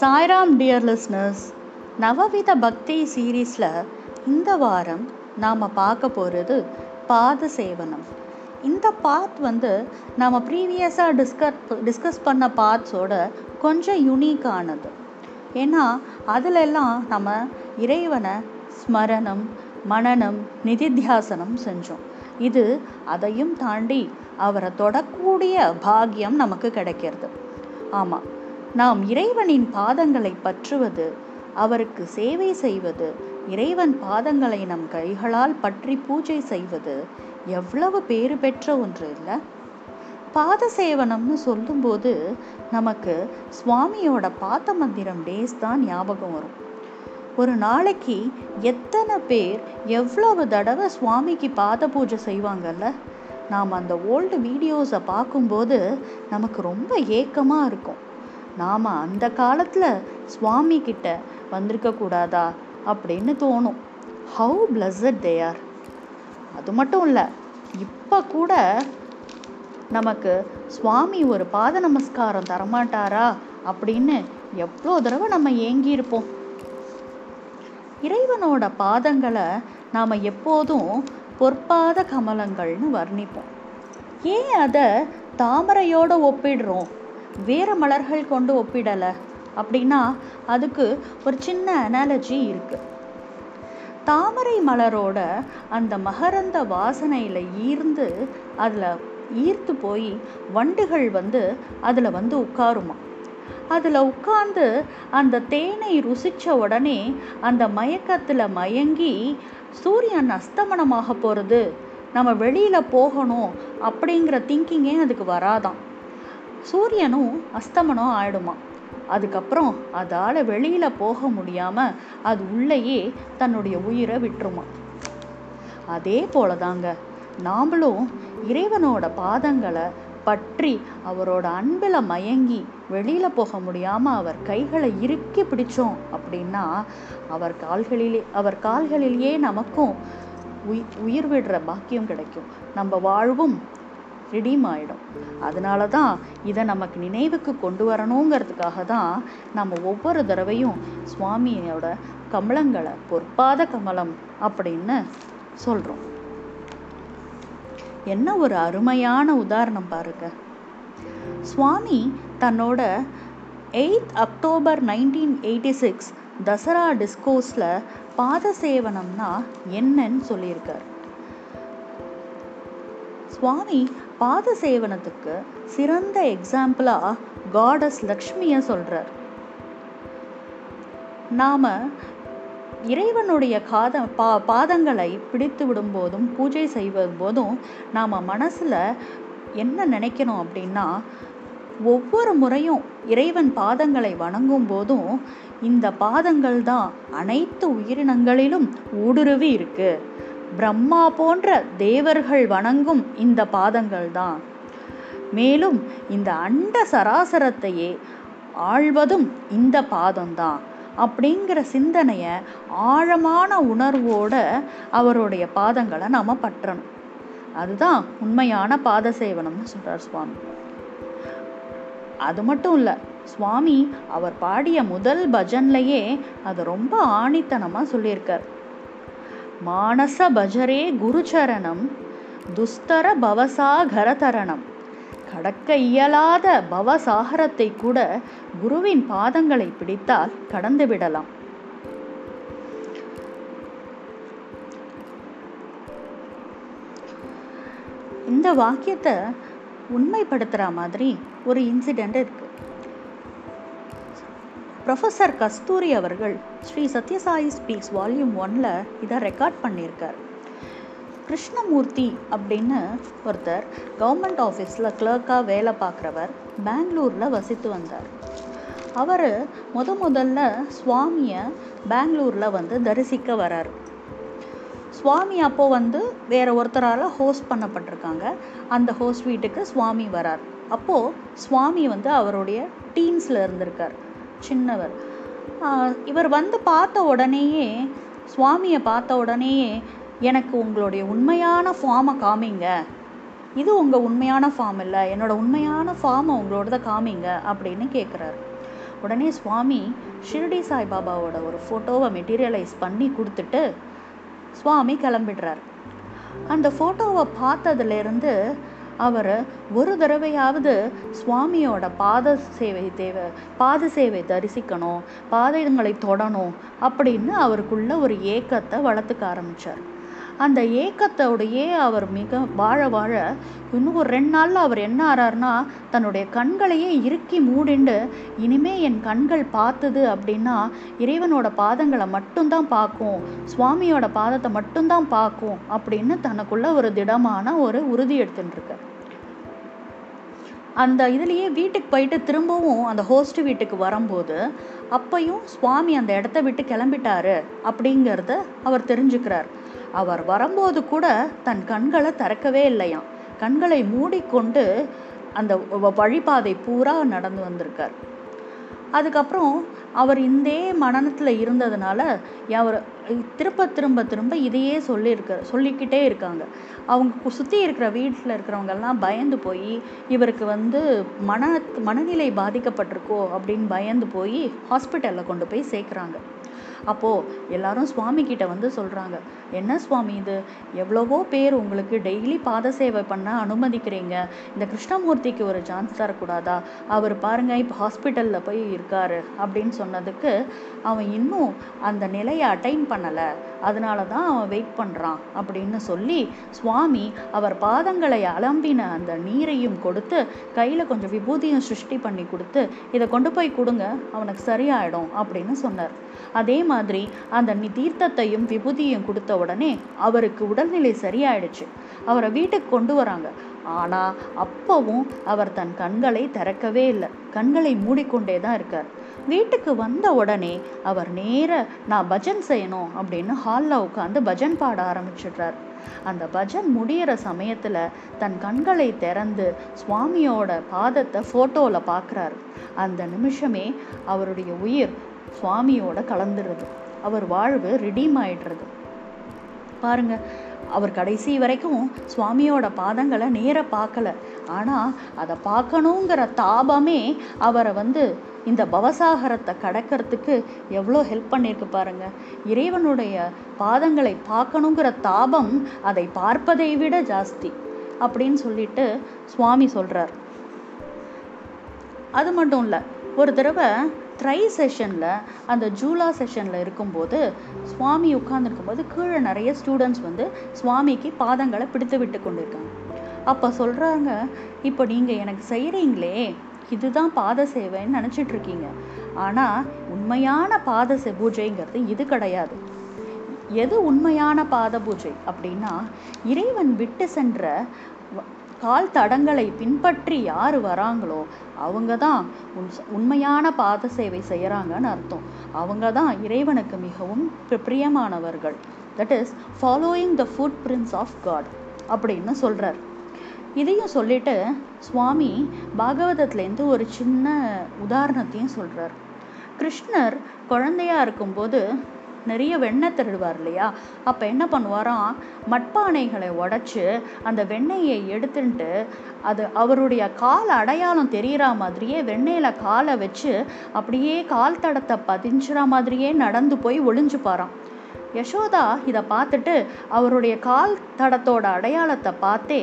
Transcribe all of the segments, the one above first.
Sairam dear listeners நவவித பக்தி சீரீஸில் இந்த வாரம் நாம் பார்க்க போகிறது பாத சேவனம். இந்த பாத் வந்து நாம் ப்ரீவியஸாக டிஸ்கஸ் டிஸ்கஸ் பண்ண பாத்ஸோட கொஞ்சம் யுனிக்கானது ஏன்னா அதிலெல்லாம் நம்ம இறைவனை ஸ்மரணம் மனனம் நிதித்தியாசனம் செஞ்சோம். இது அதையும் தாண்டி அவரை தொடக்கூடிய பாக்கியம் நமக்கு கிடைக்கிறது. ஆமாம் நாம் இறைவனின் பாதங்களை பற்றுவது அவருக்கு சேவை செய்வது இறைவன் பாதங்களை நம் கைகளால் பற்றி பூஜை செய்வது எவ்வளவு பேறு பெற்ற ஒன்று இல்லை? பாத சேவனம்னு சொல்லும்போது நமக்கு சுவாமியோட பாத மந்திரம் டேஸ் தான் ஞாபகம் வரும். ஒரு நாளைக்கு எத்தனை பேர் எவ்வளவு தடவை சுவாமிக்கு பாத பூஜை செய்வாங்கல்ல? நாம் அந்த ஓல்டு வீடியோஸை பார்க்கும்போது நமக்கு ரொம்ப ஏக்கமாக இருக்கும். நாம் அந்த காலத்தில் சுவாமி கிட்ட வந்திருக்கக்கூடாதா அப்படின்னு தோணும். ஹவு பிளஸட் தே ஆர் அது மட்டும் இல்லை இப்போ கூட நமக்கு சுவாமி ஒரு பாத நமஸ்காரம் தரமாட்டாரா அப்படின்னு எவ்வளோ தடவை நம்ம ஏங்கியிருப்போம். இறைவனோட பாதங்களை நாம் எப்போதும் பொற்பாத கமலங்கள்னு வர்ணிப்போம். ஏன் அதை தாமரையோடு ஒப்பிடுறோம்? வேறு மலர்கள் கொண்டு ஒப்பிடலை அப்படின்னா அதுக்கு ஒரு சின்ன அனாலஜி இருக்குது தாமரை மலரோட அந்த மகரந்த வாசனையில் ஈர்ந்து அதில் ஈர்த்து போய் வண்டுகள் வந்து அதில் வந்து உட்காருமா? அதில் உட்கார்ந்து அந்த தேனை ருசித்த உடனே அந்த மயக்கத்தில் மயங்கி சூரியன் அஸ்தமனமாக போகிறது நம்ம வெளியில் போகணும் அப்படிங்கிற திங்கிங்கே அதுக்கு வராதான் சூரியனும் அஸ்தமனம் ஆயிடுமா அதுக்கப்புறம் அதால் வெளியில் போக முடியாமல் அது உள்ளேயே தன்னுடைய உயிரை விட்டுருமா அதே போல தாங்க நாமளும் இறைவனோட பாதங்களை பற்றி அவரோட அன்பில் மயங்கி வெளியில் போக முடியாமல் அவர் கைகளை இறுக்கி பிடிச்சோம் அப்படின்னா அவர் கால்களிலே அவர் கால்களிலேயே நமக்கும் உய் உயிர் விடுற பாக்கியம் கிடைக்கும். நம்ம வாழ்வும் ரிடீம் ஆகிடும் அதனால தான் இதை நமக்கு நினைவுக்கு கொண்டு வரணுங்கிறதுக்காக தான் நம்ம ஒவ்வொரு தடவையும் சுவாமியோட கமலங்களை பொற்பாத கமலம் அப்படின்னு சொல்கிறோம் என்ன ஒரு அருமையான உதாரணம் பாருங்க. சுவாமி தன்னோட eighth October nineteen eighty six Dasara டிஸ்கோஸில் பாத சேவனம்னா என்னன்னு சொல்லியிருக்கார். சுவாமி பாத சேவனத்துக்கு சிறந்த எக்ஸாம்பிளாக காடஸ் லக்ஷ்மியை சொல்கிறார் நாம் இறைவனுடைய காத பா பாதங்களை பிடித்து விடும்போதும் பூஜை செய்வது போதும் நாம் மனசில் என்ன நினைக்கணும் அப்படின்னா ஒவ்வொரு முறையும் இறைவன் பாதங்களை வணங்கும் போதும் இந்த பாதங்கள் தான் அனைத்து உயிரினங்களிலும் ஊடுருவி இருக்கு. பிரம்மா போன்ற தேவர்கள் வணங்கும் இந்த பாதங்கள் தான். மேலும் இந்த அண்ட சராசரத்தையே ஆழ்வதும் இந்த பாதம்தான் அப்படிங்கிற சிந்தனையை ஆழமான உணர்வோட அவருடைய பாதங்களை நாம் பற்றணும். அதுதான் உண்மையான பாத சேவனம்னு சொல்கிறார் சுவாமி. அது மட்டும் இல்லை சுவாமி அவர் பாடிய முதல் பஜன்லையே அது ரொம்ப ஆணித்தனமாக சொல்லியிருக்கார். மானச பஜரே குருச்சரணம் துஸ்தர பவசாகரதரணம் கடக்க இயலாத பவசாகரத்தை கூட குருவின் பாதங்களை பிடித்தால் கடந்து விடலாம். இந்த வாக்கியத்தை உண்மைப்படுத்துகிற மாதிரி ஒரு இன்சிடெண்ட் இருக்கு. ப்ரொஃபஸர் கஸ்தூரி அவர்கள் ஸ்ரீ சத்யசாயி ஸ்பீக்ஸ் வால்யூம் ஒன்ல இதை ரெக்கார்ட் பண்ணியிருக்கார். கிருஷ்ணமூர்த்தி அப்படின்னு ஒருத்தர் கவர்மெண்ட் ஆஃபீஸில் கிளர்க்காக வேலை பார்க்குறவர் பெங்களூரில் வசித்து வந்தார். அவர் முத முதல்ல சுவாமியை பெங்களூரில் வந்து தரிசிக்க வரார். சுவாமி அப்போது வந்து வேற ஒருத்தரால் ஹோஸ்ட் பண்ணப்பட்டிருக்காங்க. அந்த ஹோஸ்ட் வீட்டுக்கு சுவாமி வரார். அப்போது சுவாமி வந்து அவருடைய டீன்ஸில் இருந்திருக்கார். சின்னவர். இவர் வந்து பார்த்த உடனேயே சுவாமியை பார்த்த உடனேயே எனக்கு உங்களுடைய உண்மையான ஃபார்மை காமிங்க. இது உங்கள் உண்மையான ஃபார்ம் இல்லை. என்னோடய உண்மையான ஃபார்மை உங்களோடத காமிங்க அப்படின்னு கேட்குறாரு உடனே சுவாமி ஷிரடி சாய்பாபாவோட ஒரு ஃபோட்டோவை மெட்டீரியலைஸ் பண்ணி கொடுத்துட்டு சுவாமி கிளம்பிடுறார். அந்த ஃபோட்டோவை பார்த்ததுலேருந்து அவர் ஒரு தடவையாவது சுவாமியோட பாத சேவை தேவை பாத சேவை தரிசிக்கணும் பாதங்களை தொடணும் அப்படின்னு அவருக்குள்ள ஒரு ஏக்கத்தை வளர்த்துக்க ஆரம்பித்தார் அந்த ஏக்கத்தோடையே அவர் மிக வாழ வாழ இன்னும் ஒரு ரெண்டு நாளில் அவர் என்ன ஆறாருன்னா தன்னுடைய கண்களையே இறுக்கி மூடிண்டு இனிமே என் கண்கள் பார்த்தது அப்படின்னா இறைவனோட பாதங்களை மட்டும்தான் பார்க்கும் சுவாமியோட பாதத்தை மட்டும்தான் பார்க்கும் அப்படின்னு தனக்குள்ள ஒரு திடமான ஒரு உறுதி எடுத்துட்டுருக்கார். அந்த இதுலேயே வீட்டுக்கு போயிட்டு திரும்பவும் அந்த ஹோஸ்ட் வீட்டுக்கு வரும்போது அப்பையும் சுவாமி அந்த இடத்த விட்டு கிளம்பிட்டாரு அப்படிங்கிறத அவர் தெரிஞ்சுக்கிறார். அவர் வரும்போது கூட தன் கண்களை திறக்கவே இல்லையாம். கண்களை மூடிக்கொண்டு அந்த வழிபாதை பூரா நடந்து வந்திருக்கார். அதுக்கப்புறம் அவர் இந்தே மனநத்தில் இருந்ததுனால அவர் திரும்ப திரும்ப திரும்ப இதையே சொல்லியிருக்க சொல்லிக்கிட்டே இருக்காங்க. அவங்க சுற்றி இருக்கிற வீட்டில் இருக்கிறவங்கெல்லாம் பயந்து போய் இவருக்கு வந்து மன மனநிலை பாதிக்கப்பட்டிருக்கோ அப்படின்னு பயந்து போய் ஹாஸ்பிட்டலில் கொண்டு போய் சேர்க்குறாங்க. அப்போது எல்லாரும் சுவாமி கிட்ட வந்து சொல்கிறாங்க என்ன சுவாமி இது? எவ்வளவோ பேர் உங்களுக்கு டெய்லி பாத சேவை பண்ண அனுமதிக்கிறீங்க. இந்த கிருஷ்ணமூர்த்திக்கு ஒரு சான்ஸ் தரக்கூடாதா? அவர் பாருங்க இப்போ ஹாஸ்பிட்டலில் போய் இருக்காரு. அப்படின்னு சொன்னதுக்கு அவன் இன்னும் அந்த நிலையை அட்டைன் பண்ணலை. அதனால தான் அவன் வெயிட் பண்ணுறான் அப்படின்னு சொல்லி சுவாமி அவர் பாதங்களை அலம்பின அந்த நீரையும் கொடுத்து கையில் கொஞ்சம் விபூதியும் சிருஷ்டி பண்ணி கொடுத்து இதை கொண்டு போய் கொடுங்க அவனுக்கு சரியாயிடும் அப்படின்னு சொன்னார். அதே மாதிரி அந்த நி- தீர்த்தத்தையும் விபூதியும் கொடுத்த உடனே அவருக்கு உடல்நிலை சரியாயிடுச்சு. அவரை வீட்டுக்கு கொண்டு வராங்க. ஆனால் அப்பவும் அவர் தன் கண்களை திறக்கவே இல்லை. கண்களை மூடிக்கொண்டே தான் இருக்கார். வீட்டுக்கு வந்த உடனே அவர் நேர நான் பஜன் செய்யணும் அப்படின்னு ஹாலில் உட்காந்து பஜன் பாட ஆரம்பிச்சிடுறார். அந்த பஜன் முடியிற சமயத்தில் தன் கண்களை திறந்து சுவாமியோட பாதத்தை ஃபோட்டோவில் பார்க்குறாரு அந்த நிமிஷமே அவருடைய உயிர் சுவாமியோட கலந்துருது. அவர் வாழ்வு ரிடீம் ஆயிடுறது. பாருங்க அவர் கடைசி வரைக்கும் சுவாமியோட பாதங்களை நேர பார்க்கல. ஆனால் அதை பார்க்கணுங்கிற தாபமே அவரை வந்து இந்த பவசாகரத்தை கடக்கிறதுக்கு எவ்வளோ ஹெல்ப் பண்ணியிருக்கு பாருங்க. இறைவனுடைய பாதங்களை பார்க்கணுங்கிற தாபம் அதை பார்ப்பதை விட ஜாஸ்தி அப்படின்னு சொல்லிட்டு சுவாமி சொல்கிறார் அது மட்டும் இல்லை ஒரு தடவை ட்ரை செஷனில் அந்த ஜூலா செஷனில் இருக்கும்போது சுவாமி உட்கார்ந்துருக்கும்போது கீழே நிறைய ஸ்டூடெண்ட்ஸ் வந்து சுவாமிக்கு பாதங்களை பிடித்து விட்டு கொண்டிருக்காங்க. அப்போ சொல்கிறாங்க இப்போ நீங்கள் எனக்கு செய்கிறீங்களே இதுதான் பாத சேவைன்னு நினச்சிட்டு இருக்கீங்க. ஆனால் உண்மையான பாத சே பூஜைங்கிறது இது கிடையாது. எது உண்மையான பாத பூஜை அப்படின்னா இறைவன் விட்டு சென்ற வ- கால் தடங்களை பின்பற்றி யார் வராங்களோ அவங்க தான் உன் உண்மையான பாத சேவை செய்கிறாங்கன்னு அர்த்தம். அவங்க தான் இறைவனுக்கு மிகவும் பிரியமானவர்கள். That is following the footprints of God அப்படின்னு சொல்கிறார் இதையும் சொல்லிட்டு சுவாமி பாகவதத்துலேருந்து ஒரு சின்ன உதாரணத்தையும் சொல்கிறார் கிருஷ்ணர் குழந்தையாக இருக்கும்போது நிறைய வெண்ணெய் திருடுவார் இல்லையா? அப்போ என்ன பண்ணுவாராம்? மட்பானைகளை உடச்சி அந்த வெண்ணெயை எடுத்துட்டு அது அவருடைய கால் அடையாளம் தெரிகிற மாதிரியே வெண்ணெயில் காலை வச்சு அப்படியே கால் தடத்தை பதிஞ்சுற மாதிரியே நடந்து போய் ஒளிஞ்சுப்பாராம். யசோதா இதை பார்த்துட்டு அவருடைய கால் தடத்தோட அடையாளத்தை பார்த்தே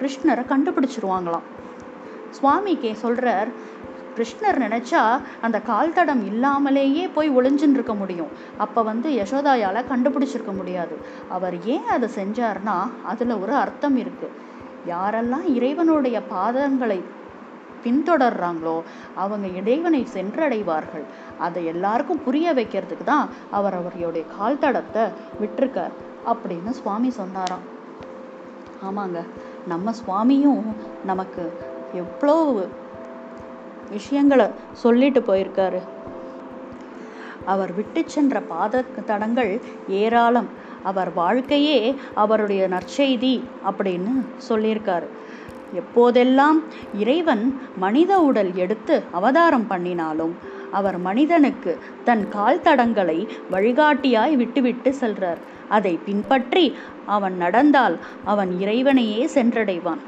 கிருஷ்ணரை கண்டுபிடிச்சிருவாங்களாம். சுவாமிக்கு சொல்கிறார் கிருஷ்ணர் நினச்சா அந்த கால் தடம் இல்லாமலேயே போய் ஒளிஞ்சுன்னு இருக்க முடியும். அப்போ வந்து யசோதாயால் கண்டுபிடிச்சிருக்க முடியாது. அவர் ஏன் அதை செஞ்சார்னா அதில் ஒரு அர்த்தம் இருக்குது யாரெல்லாம் இறைவனுடைய பாதங்களை பின்தொடர்றாங்களோ அவங்க இறைவனை சென்றடைவார்கள். அதை எல்லாருக்கும் புரிய வைக்கிறதுக்கு தான் அவர் அவருடைய கால் தடத்தை விட்டிருக்கார் அப்படின்னு சுவாமி சொன்னாராம். ஆமாங்க நம்ம சுவாமியும் நமக்கு எவ்வளோ விஷயங்களை சொல்லிட்டு போயிருக்காரு. அவர் விட்டு சென்ற பாத தடங்கள் ஏராளம். அவர் வாழ்க்கையே அவருடைய நற்செய்தி அப்படின்னு சொல்லியிருக்காரு. எப்போதெல்லாம் இறைவன் மனித உடல் எடுத்து அவதாரம் பண்ணினாலும் அவர் மனிதனுக்கு தன் கால் தடங்களை வழிகாட்டியாய் விட்டுவிட்டு செல்றார். அதை பின்பற்றி அவன் நடந்தால் அவன் இறைவனையே சென்றடைவான்.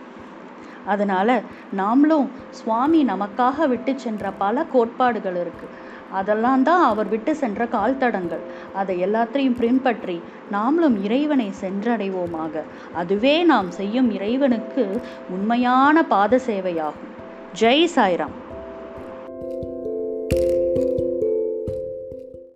அதனால் நாமளும் சுவாமி நமக்காக விட்டு சென்ற பல கோட்பாடுகள் இருக்குது அதெல்லாம் தான் அவர் விட்டு சென்ற கால் தடங்கள் அதை எல்லாத்தையும் பின்பற்றி நாமளும் இறைவனை சென்றடைவோமாக. அதுவே நாம் செய்யும் இறைவனுக்கு உண்மையான பாத சேவையாகும் ஜெய் சாய்ராம்.